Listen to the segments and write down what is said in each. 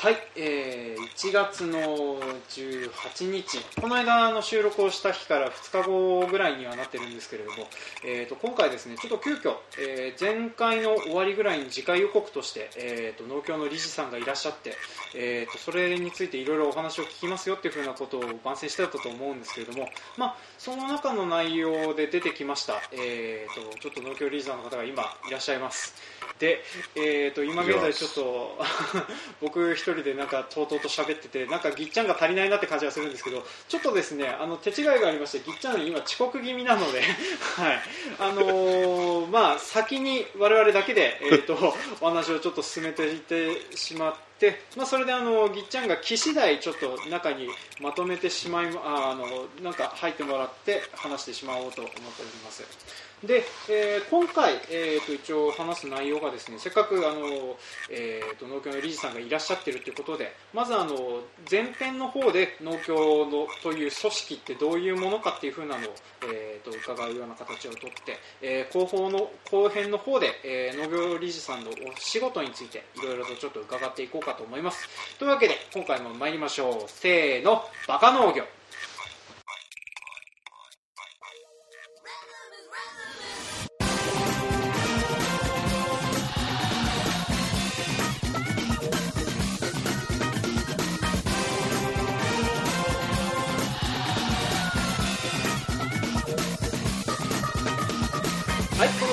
はい、えー、1月の18日、この間の収録をした日から2日後ぐらいにはなってるんですけれども、えー、と今回ですね、ちょっと急遽、えー、前回の終わりぐらいに次回予告として、えー、と農協の理事さんがいらっしゃって、えー、とそれについていろいろお話を聞きますよっていうふうなことを番宣してたと思うんですけれども、まあ、その中の内容で出てきました、えー、とちょっと農協理事さんの方が今いらっしゃいます。で、えー、と今現在ちょっと 僕人でなんかとうとうと喋っててなんかぎっちゃんが足りないなって感じがするんですけどちょっとですねあの手違いがありましてぎっちゃん今遅刻気味なので はい。あのー、まあ先に我々だけでえっ、ー、とお話をちょっと進めていってしまってで、まあ、それであのぎっちゃんが機次第ちょっと中にまとめてしまいああのなんか入ってもらって話してしまおうと思っておりますで、えー、今回、えーと、一応話す内容がですねせっかくあの、えーと、農協の理事さんがいらっしゃってるということでまずあの前編の方で農協のという組織ってどういうものかっていうふうなのを、えーと、伺うような形をとって、えー、後方の後編の方で、えー、農業理事さんのお仕事についていろいろとちょっと伺っていこうかと思います。というわけで今回も参りましょう。せーのバカ農業。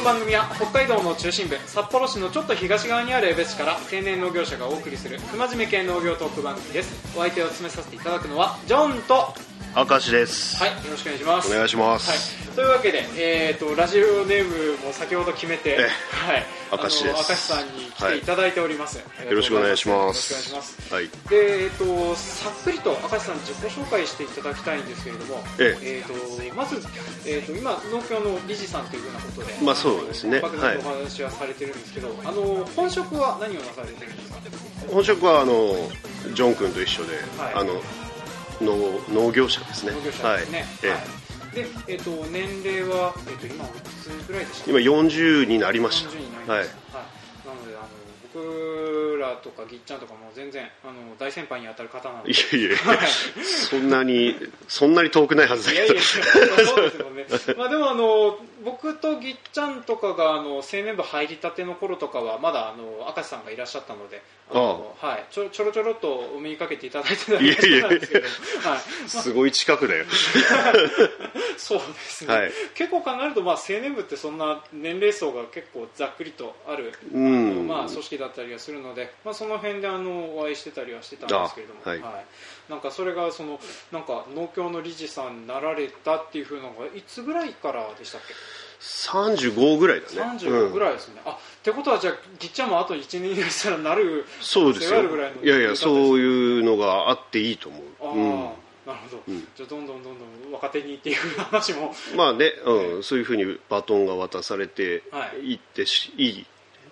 番組は北海道の中心部札幌市のちょっと東側にある江別市から青年農業者がお送りする不真面目系農業トーク番組です。お相手を務めさせていただくのはジョンと明石です。はいよろしくお願いします。お願いします、はい、というわけで、えーと、ラジオネームも先ほど決めて、はい、明石です。明石さんに来ていただいております、はい、よろしくお願いします。よろしくお願いします、はい、で、えーと、さっくりと明石さん自己紹介していただきたいんですけれども、ええ。えーと、まず、えー、と今農協の理事さんというようなことでまあそうですね。お話はされてるんですけど、あの本職は何をなされてるんですか？本職はあのジョン君と一緒で、あの農農業者ですね。農業者ですね。はい。はい、で、えと年齢はえと今いくつぐらいでした？今40になりました。40になりました。はい。はい、僕らとかぎっちゃんとかも全然あの大先輩に当たる方なので。いやいや、はい、そんなにそんなに遠くないはずだけど。いやいや、そうですよね。まあでもあの僕とぎっちゃんとかがあの青年部入りたての頃とかはまだあの明石さんがいらっしゃったのであのはい、ちょちょろちょろっとお目にかけていただいてたんですけど。はい、すごい近くだよ。そうですね、はい、結構考えると、まあ、青年部ってそんな年齢層が結構ざっくりとある、うん、まあ、組織だったりはするので、まあ、その辺であのお会いしてたりはしてたんですけれども、はい、はい、なんかそれがそのなんか農協の理事さんになられたっていうふうなのがいつぐらいからでしたっけ？35ぐらいだね。35ぐらいですね、うん、あってことはじゃあぎっちゃんもあと1年ぐらいしたらなるそうですよ。いやいやそういうのがあっていいと思う。ああ、うん、なるほど、うん、じゃあどんどんどんどん若手にっていう話も。まあね、うん、そういうふうにバトンが渡されてい。ってし、はい、いい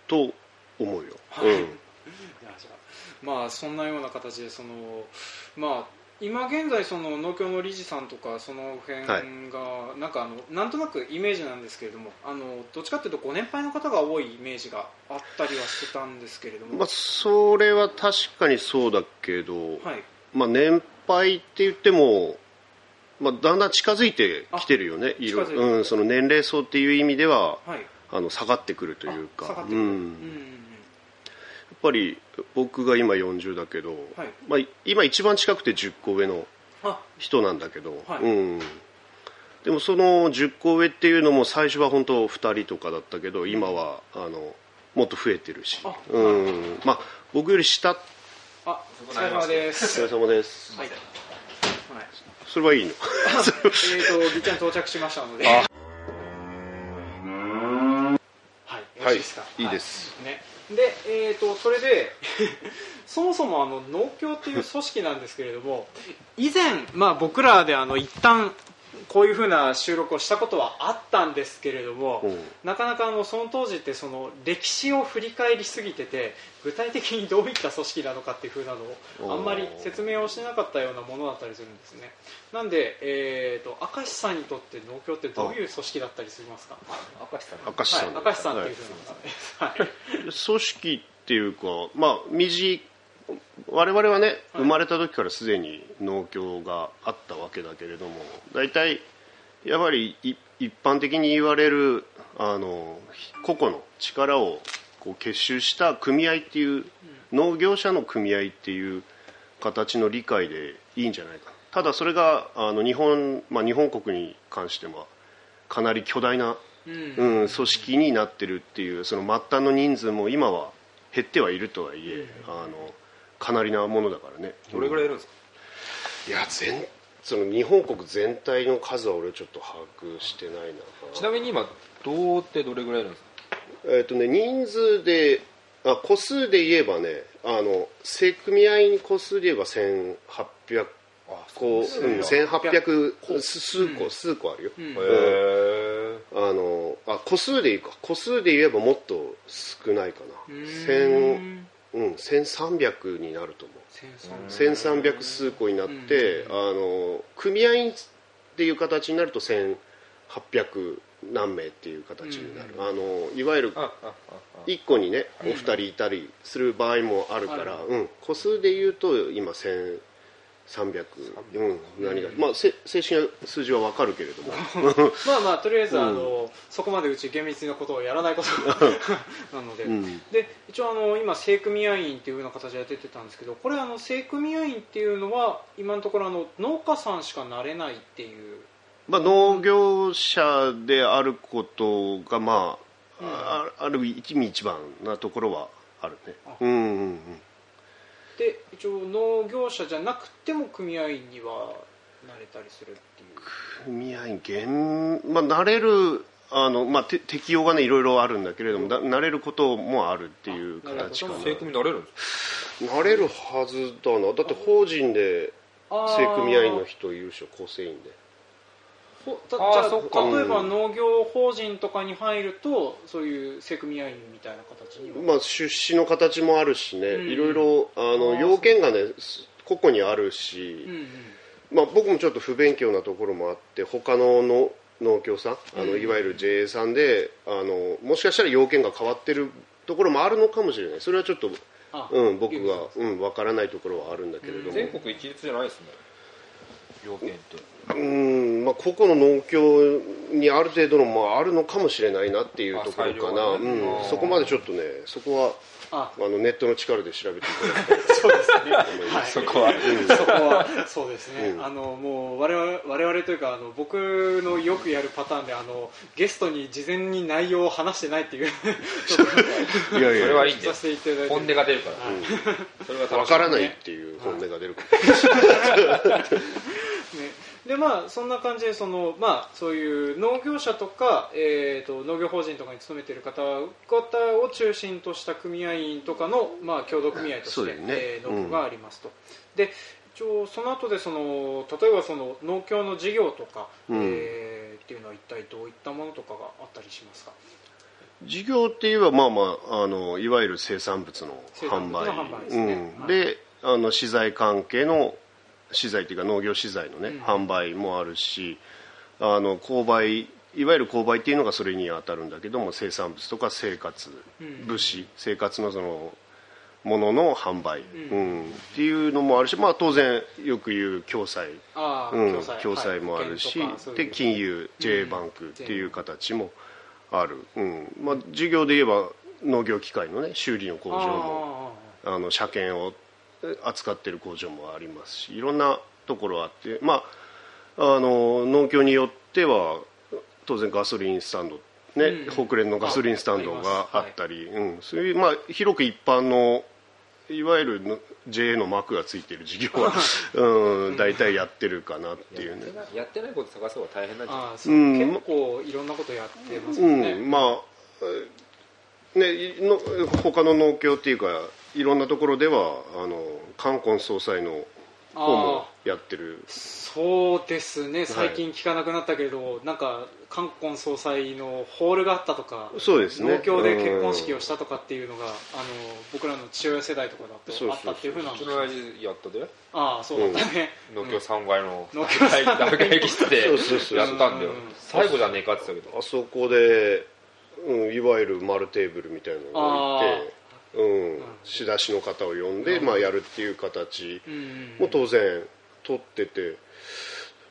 と思うよ、はい、うん。まあそんなような形でそのまあ今現在その農協の理事さんとかその辺が、なんかあのなんとなくイメージなんですけれどもあのどっちかというとご年配の方が多いイメージがあったりはしてたんですけれども、まあ、それは確かにそうだけど、はい。まあ、年配って言っても、まあ、だんだん近づいてきてるよねうん、その年齢層っていう意味では、はい、あの下がってくるというか。うん、うんぱり僕が今40だけど、はい、まあ、今一番近くて10個上の人なんだけど、はい、うん、でもその10個上っていうのも最初は本当2人とかだったけど今はあのもっと増えてるし。うん。まあ僕より下。あお疲れ様です。お疲れ様です、はい、それはいいの。えっとぎちゃん到着しましたのではいはい、いいです、ね。で、えーと、それで そもそもあの農協っていう組織なんですけれども以前、まあ、僕らであの一旦こういうふうな収録をしたことはあったんですけれども、なかなかあのその当時ってその歴史を振り返りすぎてて具体的にどういった組織なのかっていうふうなのをあんまり説明をしてなかったようなものだったりするんですね。なんで、えーと、明石さんにとって農協ってどういう組織だったりしますか？明石さん。明石さん、はい、明石さんっていうふうな、はい、組織っていうかまあ短我々はね生まれた時からすでに農協があったわけだけれども大体やはり一般的に言われるあの個々の力をこう結集した組合っていう農業者の組合っていう形の理解でいいんじゃないかただそれがあの日本、まあ、日本国に関してはかなり巨大な、うん、うん、組織になってるっていうその末端の人数も今は減ってはいるとはいえ、うん、あのかなりなものだからね。どれぐらいいるんですか、いや全その日本国全体の数は俺ちょっと把握してないな。ちなみに今どうってどれぐらいいるんですか？えっ、とね人数であ個数で言えばねあの正組合に個数で言えば1800個、うん、1800数個、数個あるよ、うん、へえあのあ個数でいいか。個数で言えばもっと少ないかな。1000うん、1300になると思う。1300数個になって、あの組合っていう形になると1800何名っていう形になる、あのいわゆる1個にねお二人いたりする場合もあるから、うん、個数でいうと今1000 300、うん、何が、まあ、正式な数字は分かるけれども。まあまあとりあえず、あのそこまでうち厳密なことをやらないこと なので。うん、で一応あの今正組合員っていうような形で出てたんですけどこれあの正組合員っていうのは今のところあの農家さんしかなれないっていう。まあ、農業者であることが、まあ、うん、あある一味一番なところはあるね。うんうんうんで一応農業者じゃなくても組合員にはなれたりするっていう。組合員現、まあ、なれるあの、まあ、て適用がねいろいろあるんだけれどもななれることもあるっていう形かな。正組なれるなれるはずだな。だって法人で正組合員の人いるでしょ構成員でじゃあ例えば農業法人とかに入るとそういう正組合員みたいな形にまあ出資の形もあるしね、うん、いろいろあの要件がね個々にあるし、うんうん、まあ、僕もちょっと不勉強なところもあって他のの農協さんあの、いわゆる JA さんであのもしかしたら要件が変わってるところもあるのかもしれない。それはちょっと、うん、僕が、うん、分からないところはあるんだけれども、全国一律じゃないですね要件って。うんまあ個々の農協にある程度のもあるのかもしれないなっていうところかな、ね、うん、そこまでちょっとねそこはあ。のネットの力で調べていただきたいそうですね、はい、そこは、うん、そこはそうですね、うん、あのもう我々我々というかあの僕のよくやるパターンであのゲストに事前に内容を話してないっていう。いやいやそれはいいんで本音が出るから、はい、それは分からないっていう本音が出るから、ね でまあそんな感じでその、まあ、そういう農業者とか、えーと、農業法人とかに勤めている方々を中心とした組合員とかの、まあ、協同組合として、ね。えー、農協がありますと。うん、で一応その後でその例えばその農協の事業とか、うん、えー、っていうのは一体どういったものとかがあったりしますか？事業っていうのはまあまああのいわゆる生産物の販売。販売で、ね。うん。はい、あの資材関係の資材というか農業資材のね、うん、販売もあるしあの購買いわゆる購買っていうのがそれに当たるんだけども生産物とか生活物資、生活のそのものの販売、うん、っていうのもあるし、まあ、当然よく言う共済、うん、共済。もあるし、はい、で金融 J バンクっていう形もある、うん。まあ、事業で言えば農業機械のね修理の工場もあの車検を扱ってる工場もありますしいろんなところあってまああの農協によっては当然ガソリンスタンドね、うん、北連のガソリンスタンドがあったり、はい、うん、そういうまあ広く一般のいわゆる JA の幕がついてる事業は、うん、大体やってるかなっていうね。やってないこと探す方が大変なんじゃない？ですか、う。ん、結構いろんなことやってますね、うん、まあねの他の農協っていうかいろんなところではあの冠婚葬祭の方もやってる。そうですね。最近聞かなくなったけど、はい、なんか冠婚葬祭のホールがあったとかそうですね。農協で結婚式をしたとかっていうのがあの僕らの父親世代とかだとあったっていうふうなうちの親父やったでああそうだったね、うん、農協3階の農協大会室でやったんだよ最後じゃねえかって言ったけどあそこで、うん、いわゆる丸テーブルみたいなのが置いてうん、仕出しの方を呼んで、まあ、やるっていう形。も当然取ってて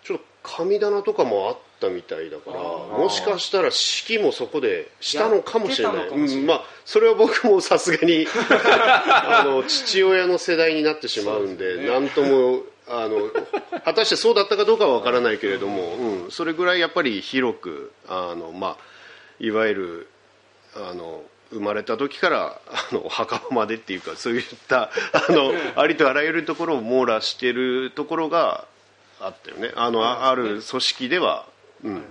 ちょっと神棚とかもあったみたいだからもしかしたら式もそこでしたのかもしれない。うん、まあ、それは僕もさすがに あの父親の世代になってしまうんで何、ね、ともあの果たしてそうだったかどうかは分からないけれども、うん、それぐらいやっぱり広くあの、まあ、いわゆるあの生まれた時からあの墓場までっていうかそういったあのありとあらゆるところを網羅しているところがあったよね。あのある組織では、うん、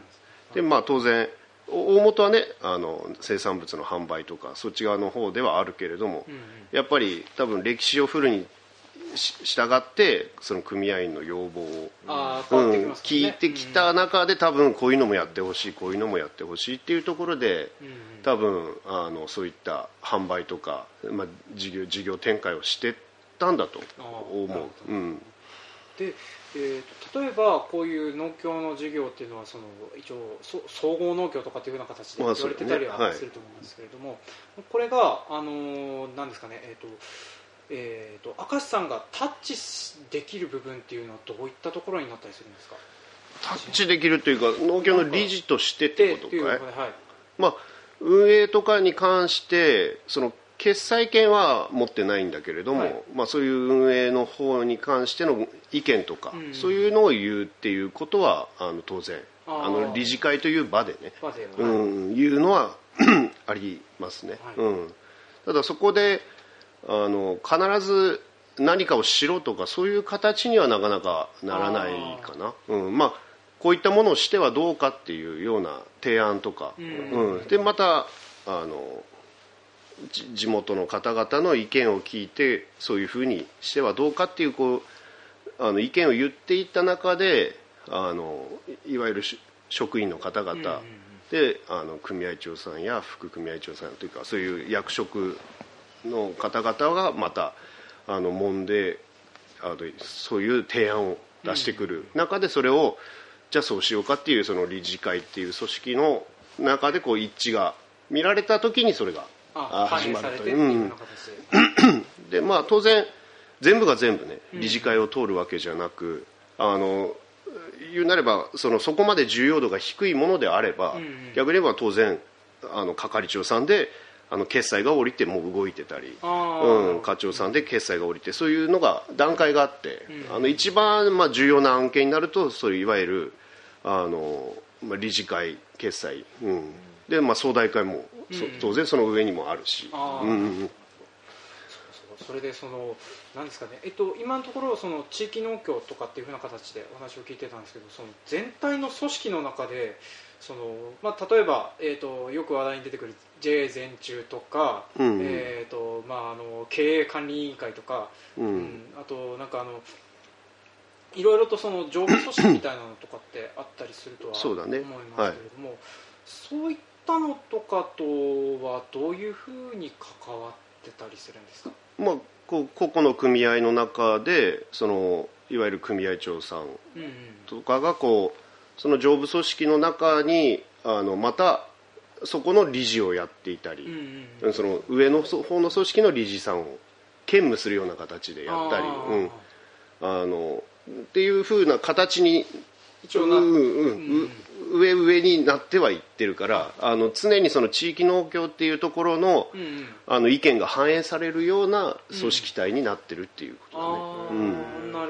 でまあ当然大元はねあの生産物の販売とかそっち側の方ではあるけれども、やっぱり多分歴史をフルに従ってその組合員の要望を、うん聞いてきた中で多分こういうのもやってほしいこういうのもやってほしいっていうところで、多分あのそういった販売とか、まあ、事業事業展開をしてたんだと思う。うん。でえーと、例えばこういう農協の事業っていうのはその一応総合農協とかっていうような形で言われてたりはすると思うんですけれども、まあねはい、これがあのなんですかね、えーとえーと、明石さんがタッチできる部分っていうのはどういったところになったりするんですか？タッチできるというか農協の理事としてってことかい、はい、まあ、運営とかに関してその決裁権は持ってないんだけれども、はい、まあ、そういう運営の方に関しての意見とか、うん、そういうのを言うっていうことはあの当然あの理事会という場でね、うん、言うのは ありますね、うん、ただそこであの必ず何かをしろとかそういう形にはなかなかならないかな、うん。まあ、こういったものをしてはどうかっていうような提案とか、うん、うん、でまたあの地元の方々の意見を聞いてそういうふうにしてはどうかっていうこうあの意見を言っていった中であのいわゆる職員の方々。で、あの組合長さんや副組合長さんというかそういう役職の方々がまたあの揉んであのそういう提案を出してくる。中でそれをじゃあそうしようかっていうその理事会っていう組織の中でこう一致が見られた時にそれが始まるという。うん、でまあ当然全部が全部ね理事会を通るわけじゃなく、あの言うなればそのそこまで重要度が低いものであれば、逆に言えば当然あの係長さんであの決済が降りてもう動いてたり、うん、課長さんで決済が降りてそういうのが段階があって、うん、あの一番まあ重要な案件になるとそういういわゆるあの、まあ、理事会決済、うん、で、まあ、総代会も、うん、当然その上にもあるし。うんそれでそのなんですかね、えっと、今のところその地域農協とかっていうふうな形でお話を聞いてたんですけどその全体の組織の中でその、まあ、例えば、えーと、よく話題に出てくる JA 全中とか、うん、えーとまあ、あの経営管理委員会とか、うん、うん、あとなんかあのいろいろとその上部組織みたいなのとかってあったりするとは思いますけれどもそう、ねはい、そういったのとかとはどういうふうに関わってたりするんですか、まあ、こ個々の組合の中でそのいわゆる組合長さん。とかがこうその上部組織の中にあのまたそこの理事をやっていたり、うんうん、その上の方の組織の理事さんを兼務するような形でやったり、うん、あのっていうふうな形に一応な、うんうん上上になってはいってるからあの常にその地域農協っていうところのうん、あの意見が反映されるような組織体になってるっていうことだね。うん、な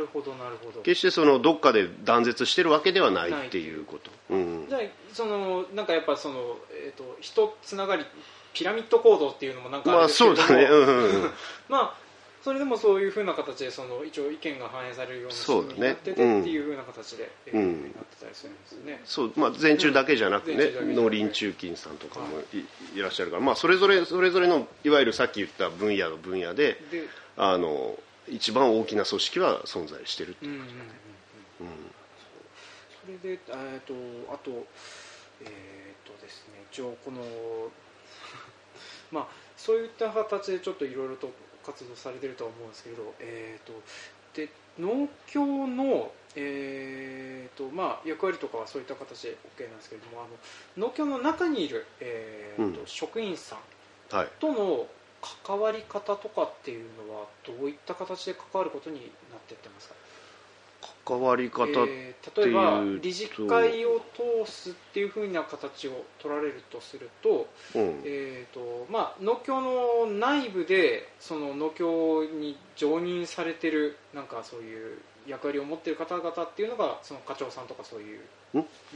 るほどなるほど。決してそのどっかで断絶してるわけではないっていうこと。うん、じゃあそのなんかやっぱその、えーと、人つながりピラミッド構造っていうのもなんかまあそうだね、うん まあそれでもそういうふうな形でその一応意見が反映されるような仕組みになっててっていうふうな形で、うん、なってたりするんですよね。そう。まあ全中だけじゃなくて。ね、農林中金さんとかもい,、らっしゃるから、まあそれぞれそれぞれのいわゆるさっき言った分野の分野で、であの一番大きな組織は存在してるっていう。ことだね。それでえっとあとえっ、とですね一応この まあそういった形でちょっといろいろと活動されてるとは思うんですけれど、えーと、で農協の、えーとまあ、役割とかはそういった形で OK なんですけれどもあの農協の中にいる、えーと、うん、職員さんとの、はい、関わり方とかっていうのはどういった形で関わることになっていってますか？関わり方、えー、例えば理事会を通すっていうふうな形を取られるとすると,、えーとまあ、農協の内部でその農協に常任されてるなんかそういう役割を持っている方々っていうのがその課長さんとかそういう。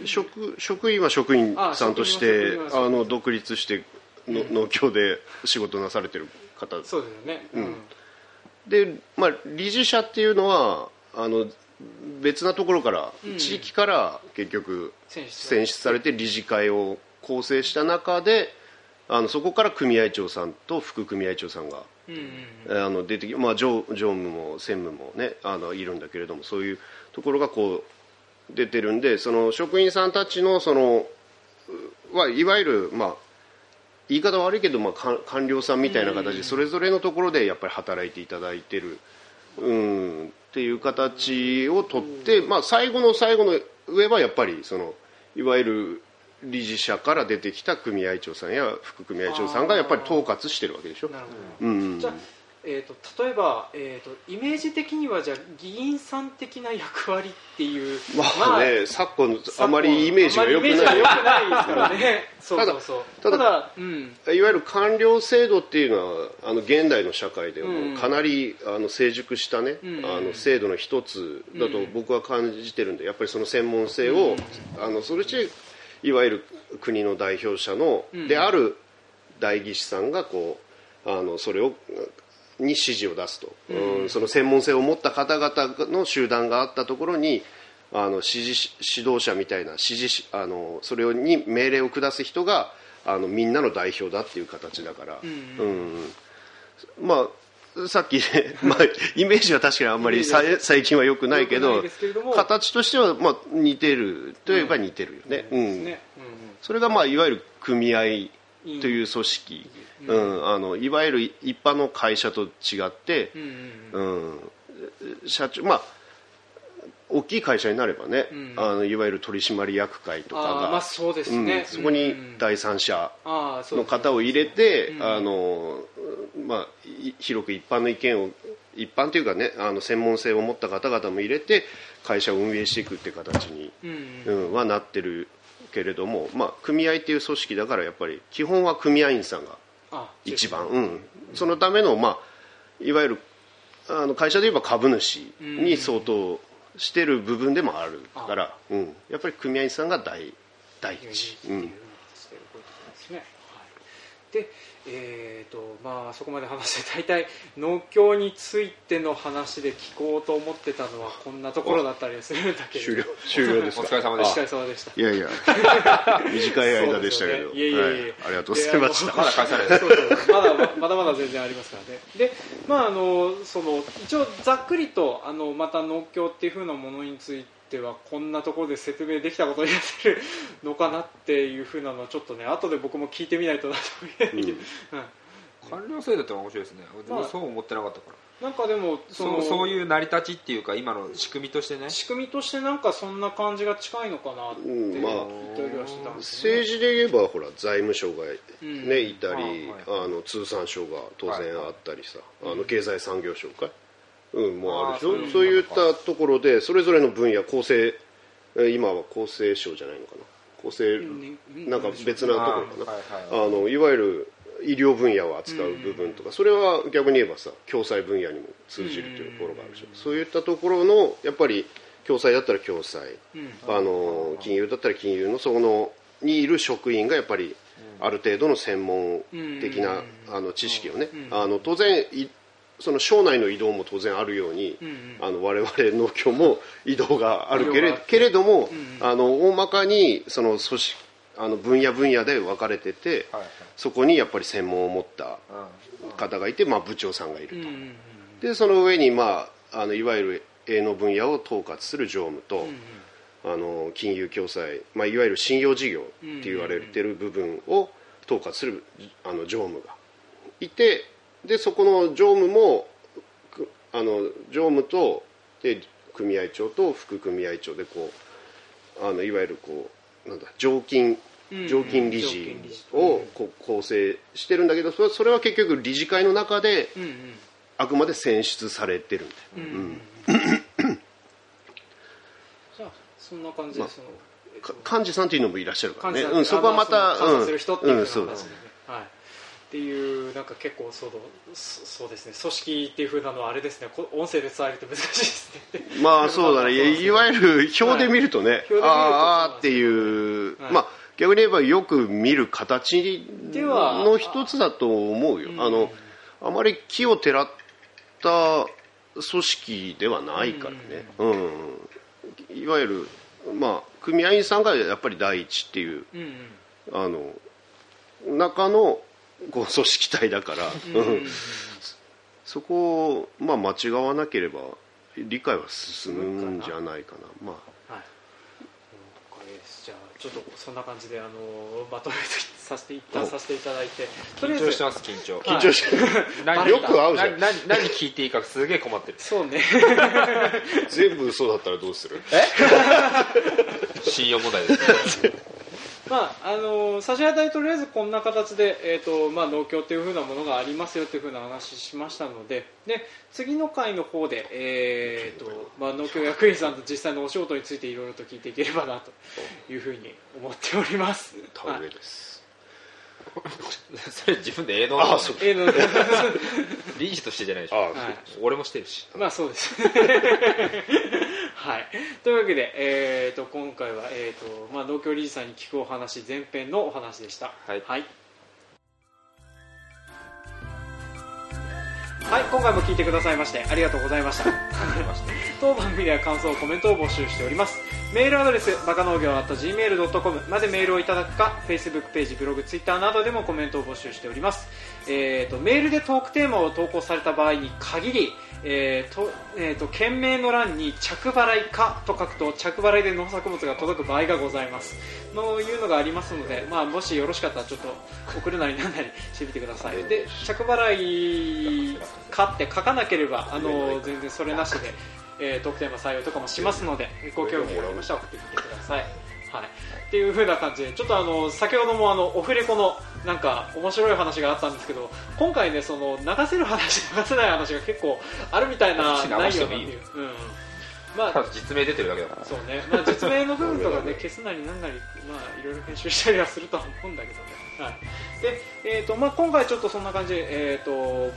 職職員は職員さんとしてあの独立しての、うん、農協で仕事なされてる方。そうですよね、うん、で、まあ、理事者っていうのはあの別なところから、うん、地域から結局選出されて。理事会を構成した中であのそこから組合長さんと副組合長さんが、うんうん、あの出てきまあ常常務も専務もねあのいるんだけれどもそういうところがこう出てるんでその職員さんたちのそのはいわゆるまあ言い方悪いけど、まあ、官僚さんみたいな形でそれぞれのところでやっぱり働いていただいてる、うん、っていう形をとって、まあ、最後の最後の上はやっぱりそのいわゆる理事者から出てきた組合長さんや副組合長さんがやっぱり統括してるわけでしょ。なるほど、うん、じゃえーと、例えば、えーと、イメージ的にはじゃ議員さん的な役割っていうまあね、昨今あまりイメージが良くないですからねそうそうそう。ただただ、うん、いわゆる官僚制度っていうのはあの現代の社会でもかなり、あの成熟したね、うん、あの制度の一つだと僕は感じてるんでやっぱりその専門性を、あのそれしていわゆる国の代表者の、である代議士さんがこうあのそれをに指示を出すと、うん、その専門性を持った方々の集団があったところにあの指示指導者みたいな指示あのそれに命令を下す人があのみんなの代表だっていう形だから、うん、うん、まあさっき、ね、まあ、イメージは確かにあんまり最近はよくないけど形としてはまあ似てるといえば似てるよね、うん、それがまあいわゆる組合という組織、うん、あのいわゆる一般の会社と違って、うん社長まあ大きい会社になればね、うん、あのいわゆる取締役会とかがまあそうですね、うん、そこに第三者の方を入れて、うん、あのまあ、広く一般の意見を一般というかねあの専門性を持った方々も入れて会社を運営していくっていう形に、うんはなってるけれども、まあ、組合っていう組織だからやっぱり基本は組合員さんが一番、うん、そのための、まあ、いわゆるあの会社で言えば株主に相当してる部分でもあるから、うん、やっぱり組合員さんが第第一。うんでえーとまあ、そこまで話して大体農協についての話で聞こうと思ってたのはこんなところだったりするんだけど。終了終了ですお疲れ様でした。お疲れ様でした。いやいや。短い間でしたけど、ね、いやいやいや、はい、ありがとうございました。まだ返されないそうそうまだまだまだ全然ありますからね。で、まあ、あのその一応ざっくりとあのまた農協っていうふうなものについててはこんなところで説明できたことになってるのかなっていうふうなのはちょっとね後で僕も聞いてみないとなと思えないけど、官僚制度って面白いですね、まあ、そう。思ってなかったから。なんかでもそそういう成り立ちっていうか今の仕組みとしてね。仕組みとしてなんかそんな感じが近いのかなって言ったりはしてたんです、ね、政治で言えばほら財務省がね、うん、いたり、あの通産省が当然あったりさ、あの経済産業省かうん、もうあるでしょ。そういったところでそれぞれの分野厚生今は厚生省じゃないのかな。厚生なんか別なところかな。あのいわゆる医療分野を扱う部分とかそれは逆に言えばさ共済分野にも通じるというところがあるでしょ。そういったところのやっぱり共済だったら共済。あの金融だったら金融のそのにいる職員がやっぱりある程度の専門的なあの知識をね。あの当然その省内の移動も当然あるように、うんうん、あの我々農協も移動があるけれけれども、うんうん、あの大まかにその組織あの分野分野で分かれてて、はいはい、そこにやっぱり専門を持った方がいて、まあ、部長さんがいると、うんうん、でその上に、まあ、あのいわゆる営農分野を統括する常務と、うんうん、あの金融共済、まあ、いわゆる信用事業って言われてる部分を統括するあの常務がいてでそこの常務もあの常務とで組合長と副組合長でこうあのいわゆるこうなんだ常勤常勤理事をこう構成してるんだけどそれは結局理事会の中であくまで選出されてるんだよ、うん。じゃあそんな感じでその、幹事さんというのもいらっしゃるからね、うん、そこはまた、うん、する人っていう話で、ね、はいっていうなんか結構そうそうですね。組織っていうふうなのはあれですね。音声で伝えると難しいですね。まあそうだね。いわゆる表で見るとね、はい、ああっていう、はい、まあ逆に言えばよく見る形の一つだと思うよ。あのあまり木をてらった組織ではないからね、うん、うん、いわゆるまあ組合員さんがやっぱり第一っていう、うんうん、あの中のこう組織体だから、そこを、まあ、間違わなければ理解は進むんじゃないかな。まあ。はい。じゃあちょっとそんな感じであのまとめさせて一旦させていただいて。緊張してます緊張。緊張して何よく合うじゃん。何何聞いていいかすげえ困ってる。そうね。全部嘘だったらどうする？え？信用問題ですね まああの差し当たりとりあえずこんな形で、えーとまあ、農協というふうなものがありますよというふうな話しましたのでで次の回の方で、えーとまあ、農協役員さんと実際のお仕事についていろいろと聞いていければなというふうに思っております。田植えです、それ自分で営農あそう。営農で。理事としてじゃないでしょ、はい、俺もしてるし。まあそうですはいというわけで、えーと、今回は、えーとまあ、農協理事さんに聞くお話前編のお話でしたはい、はいはい、今回も聞いてくださいましてありがとうございました。当番組では感想、コメントを募集しております。メールアドレス、バカ農業 .gmail.com までメールをいただくか、Facebook ページ、ブログ、Twitter などでもコメントを募集しております。えーと、メールでトークテーマを投稿された場合に限り、えーとえーと、件名の欄に着払いかと書くと着払いで農作物が届く場合がございます。というのがありますので、まあ、もしよろしかったらちょっと送るなりなんなりしてみてください。で着払いかって書かなければあの全然それなしで、えー、トークテーマ採用とかもしますのでご興味ありましたら送ってみてください、はい、っていう風な感じでちょっとあの先ほどもあのオフレコのなんか面白い話があったんですけど今回ねその流せる話流せない話が結構あるみたいな内容なんていう、うん。まあ、実名出てるだけだからそうね、まあ、実名の部分とかね 消すなりなんなり、まあ、いろいろ編集したりはするとは思うんだけどね、はい。でえーとまあ、今回ちょっとそんな感じで、えーと、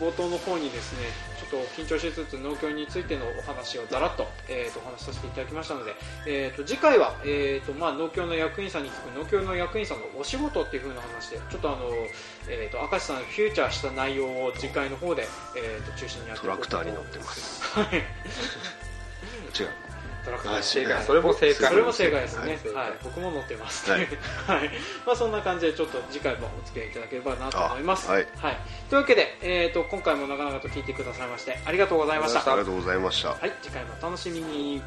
冒頭の方にですねと緊張しつつ農協についてのお話をざらっと,、えーと、お話しさせていただきましたので、えーと、次回は、えーとまあ、農協の役員さんに聞く農協の役員さんのお仕事っていう風な話でちょっとあの、えー、と明石さんフューチャーした内容を次回の方で、えー、と中心にやってトラクターに乗ってます。違うトラクター正解それも正解。それも正解ですね、はい、僕も乗ってます、はい。まあ、そんな感じでちょっと次回もお付き合いいただければなと思います、はい。というわけで、えー、と今回も長々と聞いてくださいましてありがとうございました。ありがとうございました、はい、次回もお楽しみに